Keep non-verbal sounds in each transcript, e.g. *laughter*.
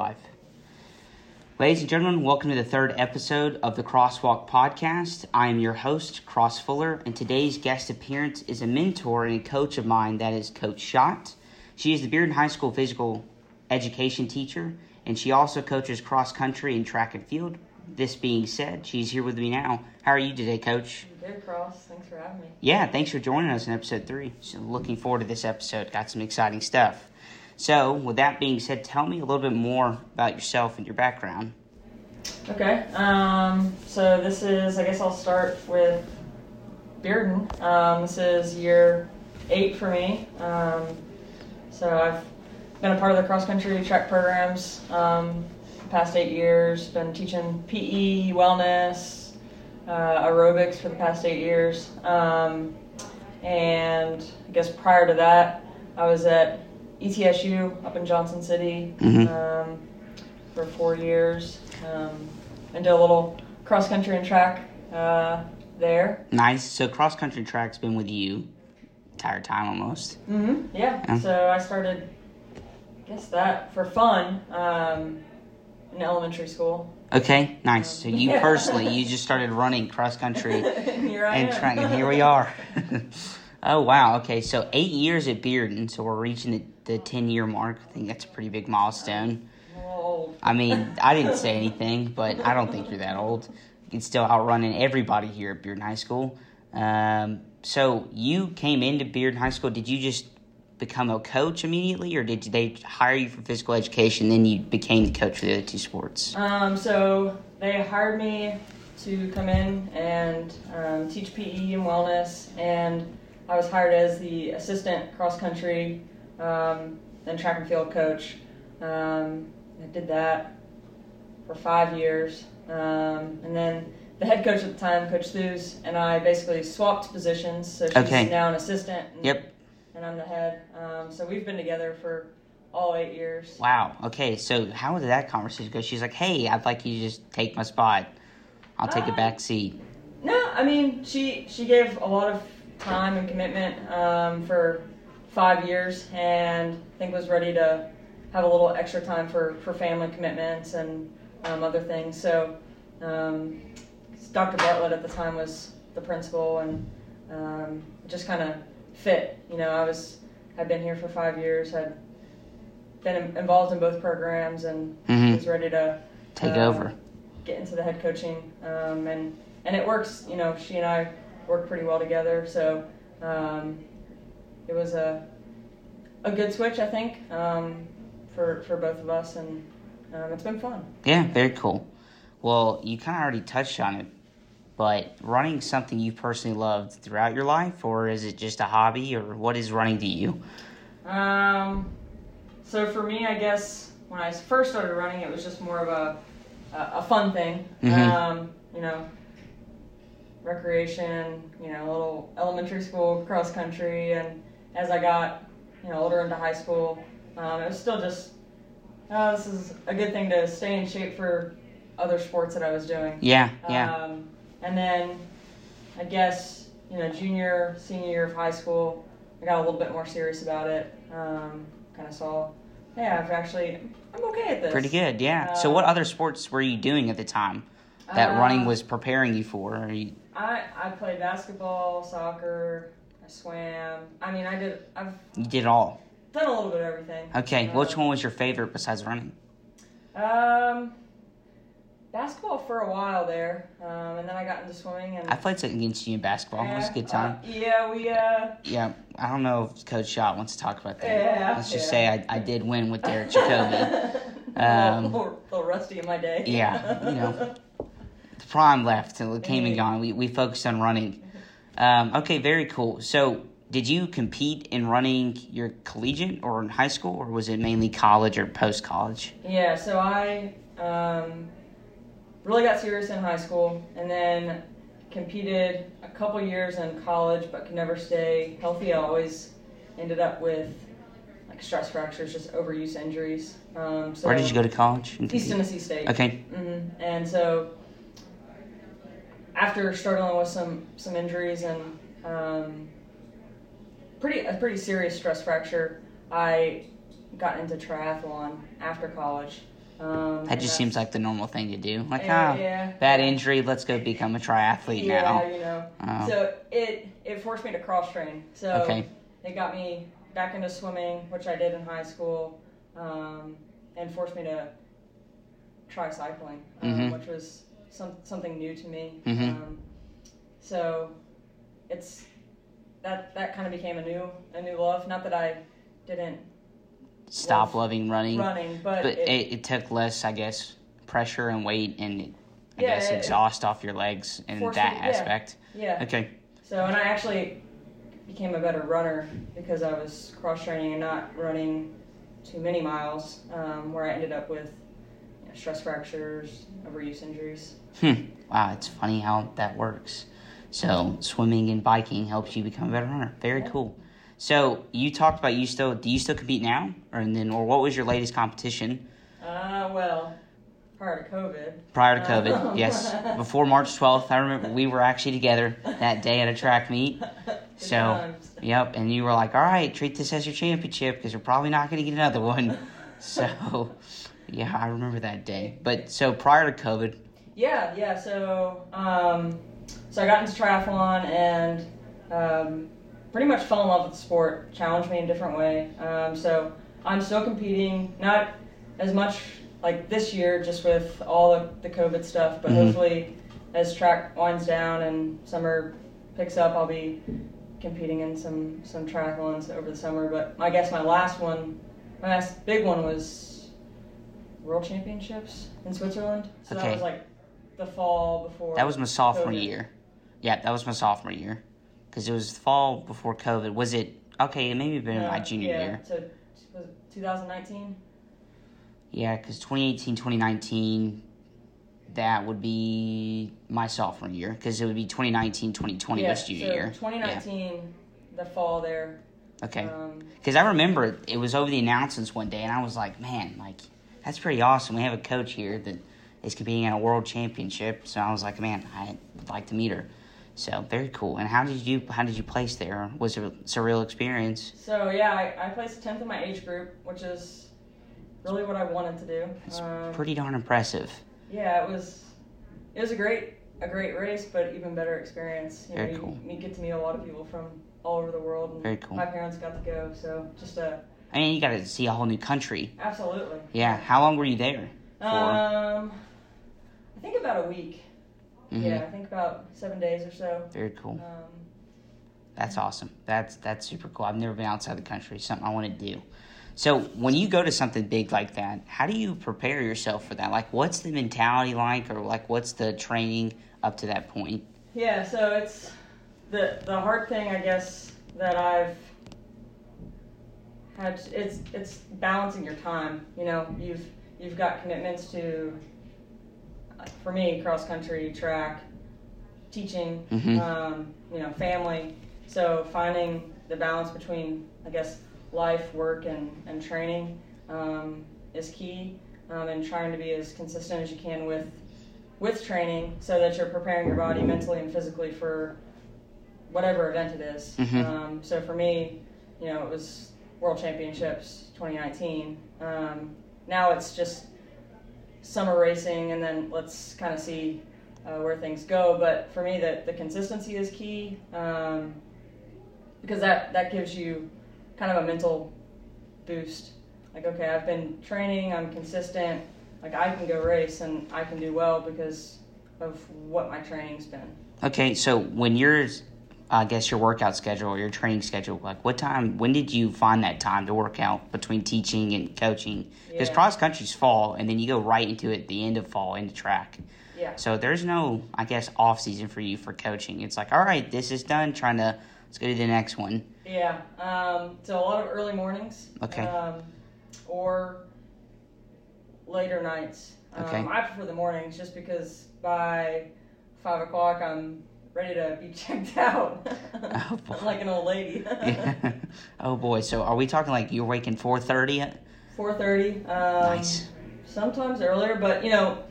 life. Ladies and gentlemen, welcome to the third episode of the Crosswalk Podcast. I am your host, Cross Fuller, and today's guest appearance is a mentor and a coach of mine, that is Coach Schott. She is the Bearden High School physical education teacher, and she also coaches cross country and track and field. This being said, she's here with me now. How are you today, Coach? Good, Cross. Thanks for having me. Yeah, thanks for joining us in episode three. So looking forward to this episode. Got some exciting stuff. So, with that being said, tell me a little bit more about yourself and your background. Okay. Um, so this is, I guess I'll start with Bearden. Um, this is year eight for me. Um, so I've been a part of the cross country track programs um, past eight years. Been teaching PE, wellness, uh, aerobics for the past eight years. Um, and I guess prior to that, I was at ETSU up in Johnson City Mhm. um, for four years um, and did a little cross country and track uh, there. Nice. So, cross country track's been with you entire time almost. Mm-hmm. Yeah. Yeah. So I started, I guess that for fun um, in elementary school. Okay, nice. So, you *laughs* Yeah. personally, you just started running cross country *laughs* and track, and here we *laughs* are. oh, wow. Okay, so eight years at Bearden. So, we're reaching the, the 10 year mark. I think that's a pretty big milestone. I'm a little old. I mean, I didn't say anything, but I don't think you're that old. You can still outrunning everybody here at Bearden High School. Um, so you came into Bearden High School. Did you just become a coach immediately, or did they hire you for physical education? Then you became the coach for the other two sports. Um, so they hired me to come in and um, teach PE and wellness, and I was hired as the assistant cross country, um, then track and field coach. Um, I did that for five years, um, and then the head coach at the time, Coach Thews, and I basically swapped positions. So she's Okay. now an assistant. And, Yep. And I'm the head. Um, so we've been together for all eight years. Wow. Okay. So how did that conversation go? She's like, "Hey, I'd like you to just take my spot. I'll take a Uh, back seat." No, I mean she she gave a lot of time and commitment um, for five years, and I think was ready to have a little extra time for, for family commitments and um, other things. So um, Dr. Bartlett at the time was the principal, and um, just kind of fit. You know, I was had been here for five years, had been in- involved in both programs, and Mhm. was ready to Take uh, over. get into the head coaching, um, and and it works. You know, she and I work pretty well together, so um, it was a a good switch, I think, um, for for both of us, and um, it's been fun. Yeah, very cool. Well, you kind of already touched on it, but running something you personally loved throughout your life, or is it just a hobby, or what is running to you? Um, so for me, I guess when I first started running, it was just more of a a, a fun thing. Mhm. Um, you know, recreation. You know, a little elementary school cross country, and as I got you know older into high school, um, it was still just oh, this is a good thing to stay in shape for other sports that I was doing. Yeah, yeah. Um, and then I guess, you know, junior, senior year of high school, I got a little bit more serious about it. Um, kind of saw, yeah, I've actually, I'm okay at this. Pretty good, yeah. so, what uh, other sports were you doing at the time that running Uh, was preparing you for? You, I, I played basketball, soccer, swam. I mean, I did, I've you did it all. done a little bit of everything. Okay, Uh, which one was your favorite besides running? Um, basketball for a while there, um, and then I got into swimming and. I played against you in basketball. It was a good time. Uh, yeah, we, uh, Yeah, I don't know if Coach Schott wants to talk about that. Yeah, Let's just yeah. say I, I did win with Derek Jacoby. a *laughs* Um, little, little, little rusty in my day. Yeah, you know. the prime left and it came and gone. We, we focused on running. Um, okay, very cool. So, did you compete in running your collegiate or in high school, or was it mainly college or post college? Yeah, so I um, really got serious in high school and then competed a couple years in college but could never stay healthy. I always ended up with like stress fractures, just overuse injuries. Um, so Where did you go to college? East Tennessee State. Okay. hmm And so after struggling with some some injuries and um, pretty a pretty serious stress fracture, I got into triathlon after college, Um, That just seems like the normal thing to do. Like, Yeah, ah, yeah. bad injury, let's go become a triathlete yeah, now. you know. Oh. So it it forced me to cross train. So Okay. it got me back into swimming, which I did in high school, um, and forced me to try cycling, um, Mhm. which was some, something new to me. Mhm. Um, so it's that that kind of became a new a new love. Not that I didn't Stop Well, loving running. running, but, But it, it, it took less, I guess, pressure and weight and, I Yeah, guess, it- exhaust off your legs in that me- yeah. aspect. yeah. Okay. So, and I actually became a better runner because I was cross training and not running too many miles, um, where I ended up with stress fractures, overuse injuries. Hmm. Wow, it's funny how that works. So swimming and biking helps you become a better runner. Very Yeah. cool. So you talked about you still do you still compete now, or and then or what was your latest competition Uh, well, prior to COVID. prior to COVID? Um, *laughs* yes, before March twelfth. I remember we were actually together that day at a track meet. *laughs* So, times. yep, and you were like, "All right, treat this as your championship because you're probably not going to get another one." *laughs* So, yeah, I remember that day. But so prior to COVID, Yeah, yeah. So, um, so I got into triathlon and um, pretty much fell in love with the sport. Challenged me in a different way. Um, so I'm still competing, not as much like this year, just with all the, the COVID stuff. But Mhm. hopefully, as track winds down and summer picks up, I'll be competing in some some triathlons over the summer. But I guess my last one, my last big one was World Championships in Switzerland. So Okay. that was like the fall before. that was my sophomore COVID. year. Yeah, that was my sophomore year because it was fall before COVID. Was it okay? It maybe been my Uh, junior yeah, year. So was it 2019? Yeah, because 2018, 2019, that would be my sophomore year because it would be 2019, 2020 yeah, was junior so year. 2019, the fall there. Yeah. Okay. Um, Because I remember it was over the announcements one day, and I was like, man, like that's pretty awesome. We have a coach here that is competing at a world championship. So I was like, man, I would like to meet her. So very cool. And how did you how did you place there? Was it a surreal experience? so yeah, I, I placed 10th in my age group, which is really what I wanted to do. It's Um, pretty darn impressive. yeah, it was. It was a great a great race, but even better experience. You Very know, cool. You, you get to meet a lot of people from all over the world. And Very cool. My parents got to go, so just a I mean, you got to see a whole new country. absolutely. Yeah. How long were you there? For? Um, I think about a week. Mhm. Yeah, I think about seven days or so. Very cool. Um, That's awesome. That's that's super cool. I've never been outside the country. Something I want to do. So when you go to something big like that, how do you prepare yourself for that? Like, what's the mentality like, or like, what's the training up to that point? yeah, so it's the the hard thing, I guess, that I've It's it's balancing your time. You know, you've you've got commitments to, for me, cross country, track, teaching, Mhm. um, you know, family. So finding the balance between, I guess, life, work, and and training um, is key. Um, and trying to be as consistent as you can with with training, so that you're preparing your body mentally and physically for whatever event it is. Mhm. Um, so for me, you know, it was World Championships 2019. Um, now it's just summer racing, and then let's kind of see uh, where things go. But for me, that the consistency is key um, because that that gives you kind of a mental boost. Like, okay, I've been training, I'm consistent. Like, I can go race and I can do well because of what my training's been. Okay, so when you're, I guess your workout schedule or your training schedule, like what time? When did you find that time to work out between teaching and coaching? Because Yeah. cross country's fall, and then you go right into it at the end of fall into track. Yeah. So there's no, I guess, off season for you for coaching. It's like, all right, this is done. Trying to let's go to the next one. Yeah. Um, so a lot of early mornings. Okay. Um, or later nights. Um, Okay. I prefer the mornings just because by five o'clock I'm ready to be *laughs* checked out. Oh, *laughs* like an old lady. yeah. *laughs* oh boy, so are we talking like you're waking four thirty? Four thirty. Um, Nice. Sometimes earlier, but you know,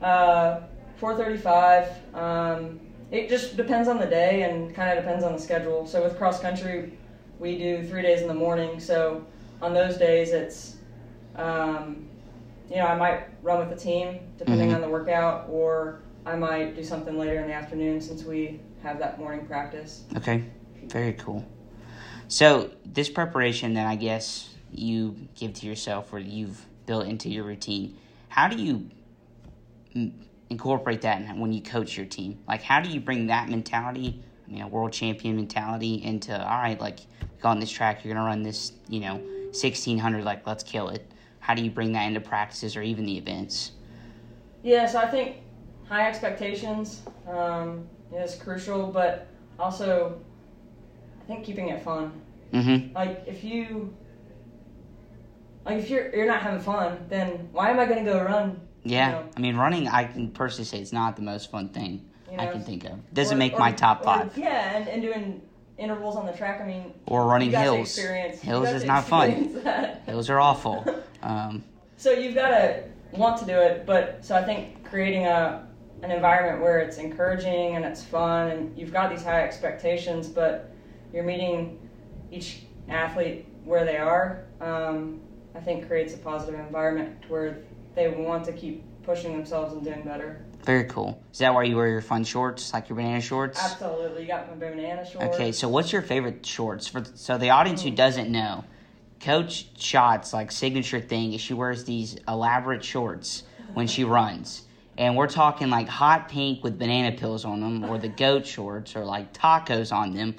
uh, four thirty-five. Um, it just depends on the day and kind of depends on the schedule. So with cross country, we do three days in the morning. So on those days, it's um, you know, I might run with the team depending Mhm. on the workout, or I might do something later in the afternoon since we have that morning practice. Okay, very cool. So this preparation that I guess you give to yourself, or you've built into your routine, how do you incorporate that when you coach your team? Like, how do you bring that mentality, I mean, a world champion mentality, into all right, like go on this track, you're gonna run this, you know, sixteen hundred, like let's kill it. How do you bring that into practices or even the events? Yeah, so I think high expectations um, is crucial, but also I think keeping it fun. Mm-hmm. Like if you like if you're you're not having fun, then why am I going to go run? Yeah, You know, I mean, running. I can personally say it's not the most fun thing you I can think of. Doesn't or- make or- my top or- five. Yeah, and, and doing intervals on the track. I mean, Or running hills. experience- Hills is not fun. *laughs* that. Hills are awful. *laughs* Um, So you've got to want to do it, but so I think creating a an environment where it's encouraging and it's fun, and you've got these high expectations, but you're meeting each athlete where they are. Um, I think creates a positive environment where they want to keep pushing themselves and doing better. very cool. Is that why you wear your fun shorts, like your banana shorts? Absolutely, you got my banana shorts. Okay, so what's your favorite shorts? For so the audience who doesn't know, Coach Schott's like signature thing is she wears these elaborate shorts when she runs, and we're talking like hot pink with banana peels on them, or the goat shorts, or like tacos on them,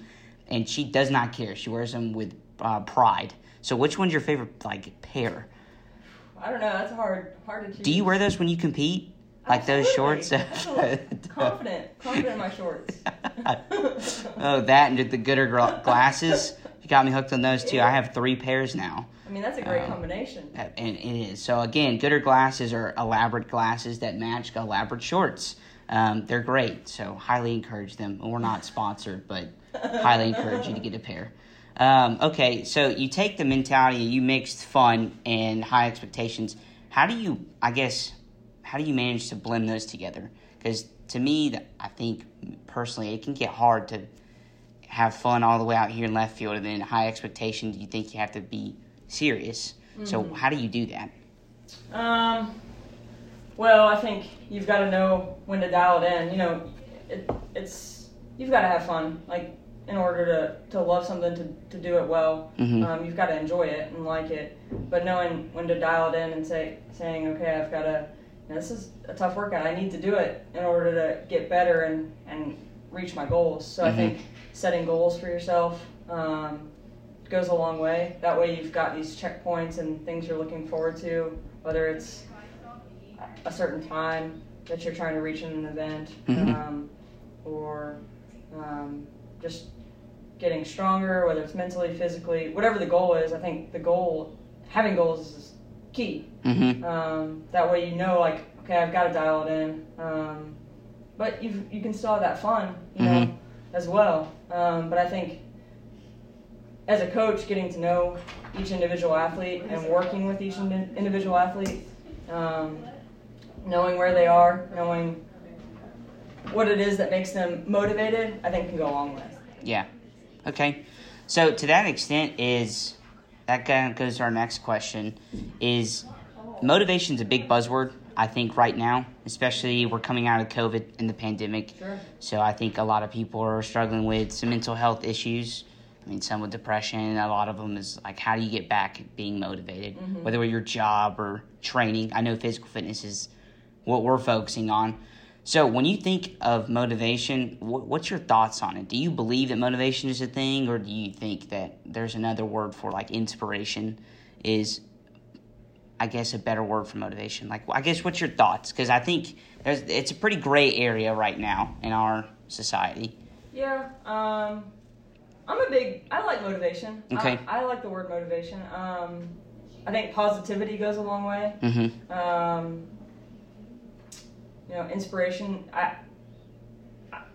and she does not care. She wears them with uh, pride. So which one's your favorite like pair? I don't know. That's hard, hard to choose. Do you wear those when you compete? Like those shorts? *laughs* Absolutely. Absolutely. confident, confident in my shorts. *laughs* oh, that and the Goodr gla- glasses. You got me hooked on those too. I have three pairs now. I mean, that's a great Um, combination. And it is. So again, Goodr glasses are elaborate glasses that match elaborate shorts. Um, they're great. So highly encourage them. We're not sponsored, but highly encourage you to get a pair. Um, okay, so you take the mentality, you mixed fun and high expectations. How do you, I guess, how do you manage to blend those together? Because to me, I think personally, it can get hard to have fun all the way out here in left field, and then high expectations. Do you think you have to be serious. So how do you do that? Um, well, I think you've got to know when to dial it in. You know, it, it's you've got to have fun. Like in order to, to love something to, to do it well, Mhm. um, you've got to enjoy it and like it. But knowing when to dial it in and say saying, okay, I've got to. You know, this is a tough workout. I need to do it in order to get better and, and reach my goals. So Mhm. I think setting goals for yourself um, goes a long way. That way you've got these checkpoints and things you're looking forward to, whether it's a certain time that you're trying to reach in an event, Mhm. um, or um, just getting stronger, whether it's mentally, physically, whatever the goal is. I think the goal, having goals is key. Mm-hmm. Um, that way you know, like, okay, I've got to dial it in. Um, but you you can still have that fun, you know, Mhm. as well. Um, but I think as a coach, getting to know each individual athlete and working with each indi- individual athlete, um, knowing where they are, knowing what it is that makes them motivated, I think can go a long way. Yeah. Okay. So to that extent, is that kind of goes to our next question? Is motivation's a big buzzword? I think right now, especially we're coming out of COVID and the pandemic. Sure. So I think a lot of people are struggling with some mental health issues. I mean, some with depression. A lot of them is like, how do you get back being motivated, whether with your job or training? I know physical fitness is what we're focusing on. So when you think of motivation, wh- what's your thoughts on it? Do you believe that motivation is a thing, or do you think that there's another word for like inspiration? Is I guess a better word for motivation. Like, I guess what's your thoughts? Because I think there's it's a pretty gray area right now in our society. Yeah, um, I'm a big. I like motivation. Okay. I, I like the word motivation. Um, I think positivity goes a long way. Mm-hmm. Um, you know, inspiration. I,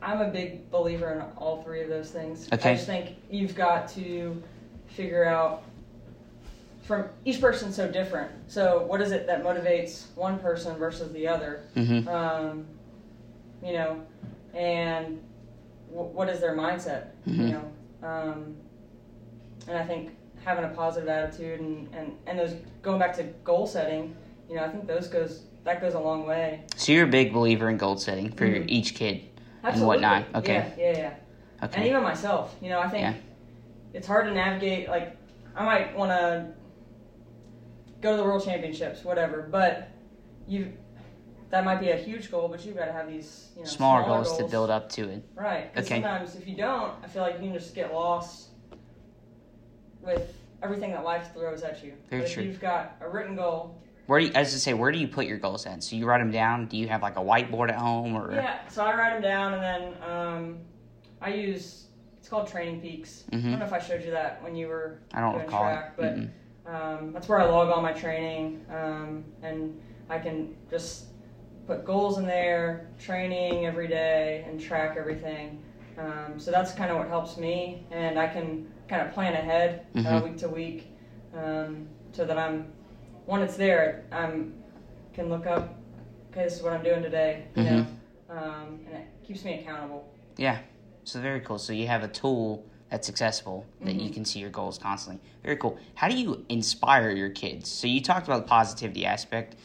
I'm a big believer in all three of those things. Okay. I just think you've got to figure out. From each person's so different. So, what is it that motivates one person versus the other? Mm-hmm. um, you know, and w- what is their mindset, Mm-hmm. you know, um, and I think having a positive attitude and, and, and those going back to goal setting, you know, I think those goes that goes a long way. So you're a big believer in goal setting for Mhm. each kid and whatnot. Okay. Yeah, yeah, yeah. And even myself, you know, I think Yeah. it's hard to navigate. Like, I might want to go to the World Championships, whatever, but you that might be a huge goal, but you've got to have these you know Smaller goals, to build up to it. Right. 'cause Okay. sometimes if you don't, I feel like you can just get lost with everything that life throws at you. Very but true. If you've got a written goal, Where do you, as I say, where do you put your goals at? So you write them down. Do you have like a whiteboard at home or? yeah. So I write them down, and then um, I use it's called Training Peaks. I Mhm. don't know if I showed you that when you were I don't doing recall track, it. but um, that's where I log all my training, um, and I can just put goals in there, training every day, and track everything. Um, so that's kind of what helps me, and I can kind of plan ahead uh, Mhm. week to week, um, so that I'm when it's there, I'm can look up. Okay, this is what I'm doing today. You know, um, and it keeps me accountable. Yeah. So very cool. So you have a tool that's accessible that you Mhm. can see your goals constantly. Very cool. How do you inspire your kids? So you talked about the positivity aspect,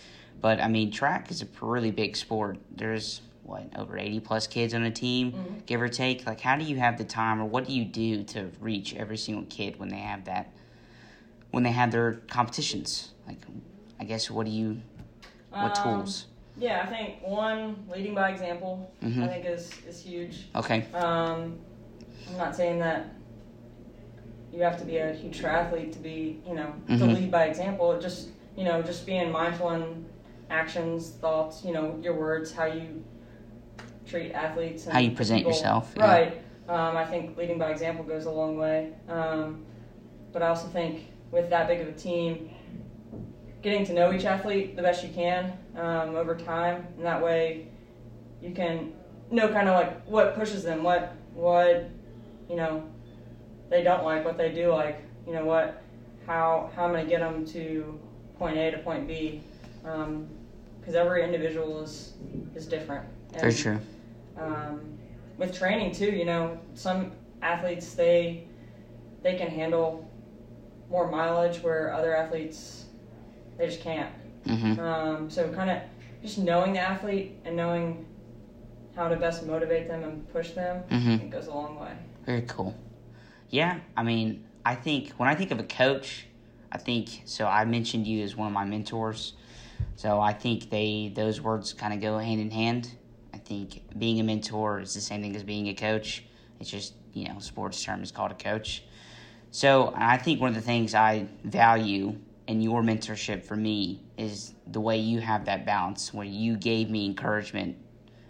but I mean, track is a really big sport. There's what over 80 plus kids on a team, Mhm. give or take. Like, how do you have the time, or what do you do to reach every single kid when they have that, when they have their competitions? Like, I guess what do you, what Um, tools? Yeah, I think one leading by example. Mhm. I think is is huge. Okay. Um, I'm not saying that you have to be a huge triathlete to be, you know, to Mhm. lead by example. Just, you know, just being mindful in actions, thoughts, you know, your words, how you treat athletes, and How you present people. yourself, yeah. Right. Um, I think leading by example goes a long way. Um, but I also think with that big of a team, getting to know each athlete the best you can um, over time, and that way you can know kind of like what pushes them, what what you know they don't like, what they do like, you know what how how I'm going to get them to point A to point B, because every individual is is different. Very true. Um, with training too, you know, some athletes they they can handle more mileage where other athletes they just can't. hmm Um, so kind of just knowing the athlete and knowing how to best motivate them and push them, I Mhm. think goes a long way. Very cool. Yeah, I mean, I think when I think of a coach, I think so. I mentioned you as one of my mentors, so I think they those words kind of go hand in hand. I think being a mentor is the same thing as being a coach. It's just you know, sports term is called a coach. So I think one of the things I value in your mentorship for me is the way you have that balance, where you gave me encouragement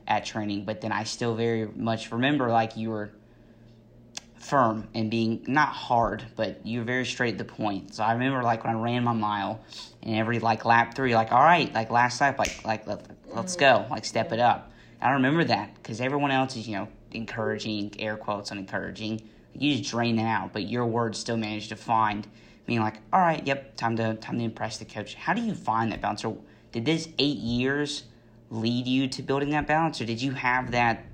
at training, but then I still very much remember like you were firm and being not hard, but you're very straight to the point. So I remember like when I ran my mile and every like lap three, like, all right, like last lap, like like let, let's go, like step it up. I remember that because everyone else is you know encouraging, air quotes on encouraging. You just drain that out, but your words still manage to find being like, all right, yep, time to time to impress the coach. How do you find that balance? Or did this eight years lead you to building that balance, or did you have that?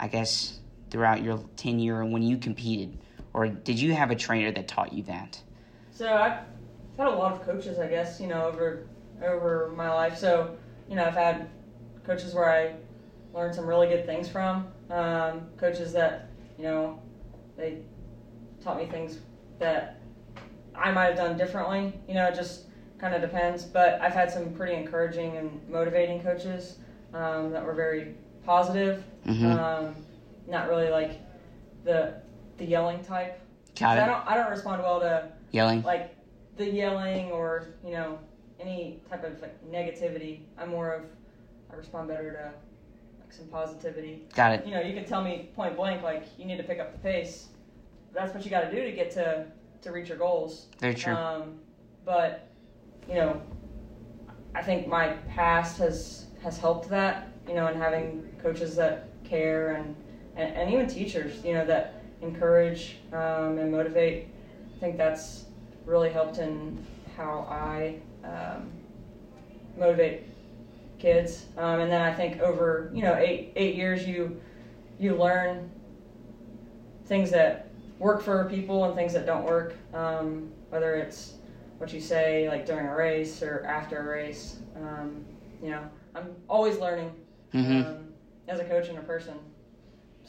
I guess throughout your tenure and when you competed, or did you have a trainer that taught you that? So I've had a lot of coaches, I guess, you know, over over my life. So you know, I've had coaches where I learned some really good things from. Um, coaches that you know they taught me things that I might have done differently. You know, it just kind of depends. But I've had some pretty encouraging and motivating coaches um, that were very positive. Mhm. Um, not really like the the yelling type. Got it. I don't I don't respond well to Yelling. like the yelling or you know any type of like, negativity. I'm more of I respond better to like some positivity. Got it. You know, you can tell me point blank like you need to pick up the pace. That's what you got to do to get to to reach your goals. Very true. Um, but you know, I think my past has has helped that. You know, and having coaches that care and and, and even teachers, you know, that encourage um, and motivate. I think that's really helped in how I um, motivate kids. Um, and then I think over you know eight eight years, you you learn things that work for people and things that don't work. Um, whether it's what you say like during a race or after a race. Um, you know, I'm always learning Mhm. um, as a coach and a person.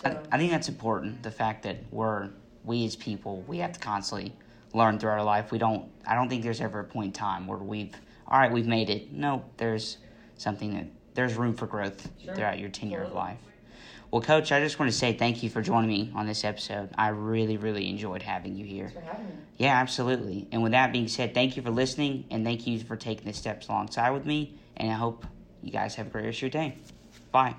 I, I think that's important. The fact that we're we as people we have to constantly learn through our life. We don't. I don't think there's ever a point in time where we've all right. We've made it. No, there's something that there's room for growth Sure. throughout your tenure of life. Well, Coach, I just want to say thank you for joining me on this episode. I really, really enjoyed having you here. thanks for having me. Yeah, absolutely. And with that being said, thank you for listening and thank you for taking the steps alongside with me. And I hope you guys have a great rest of your day. Bye.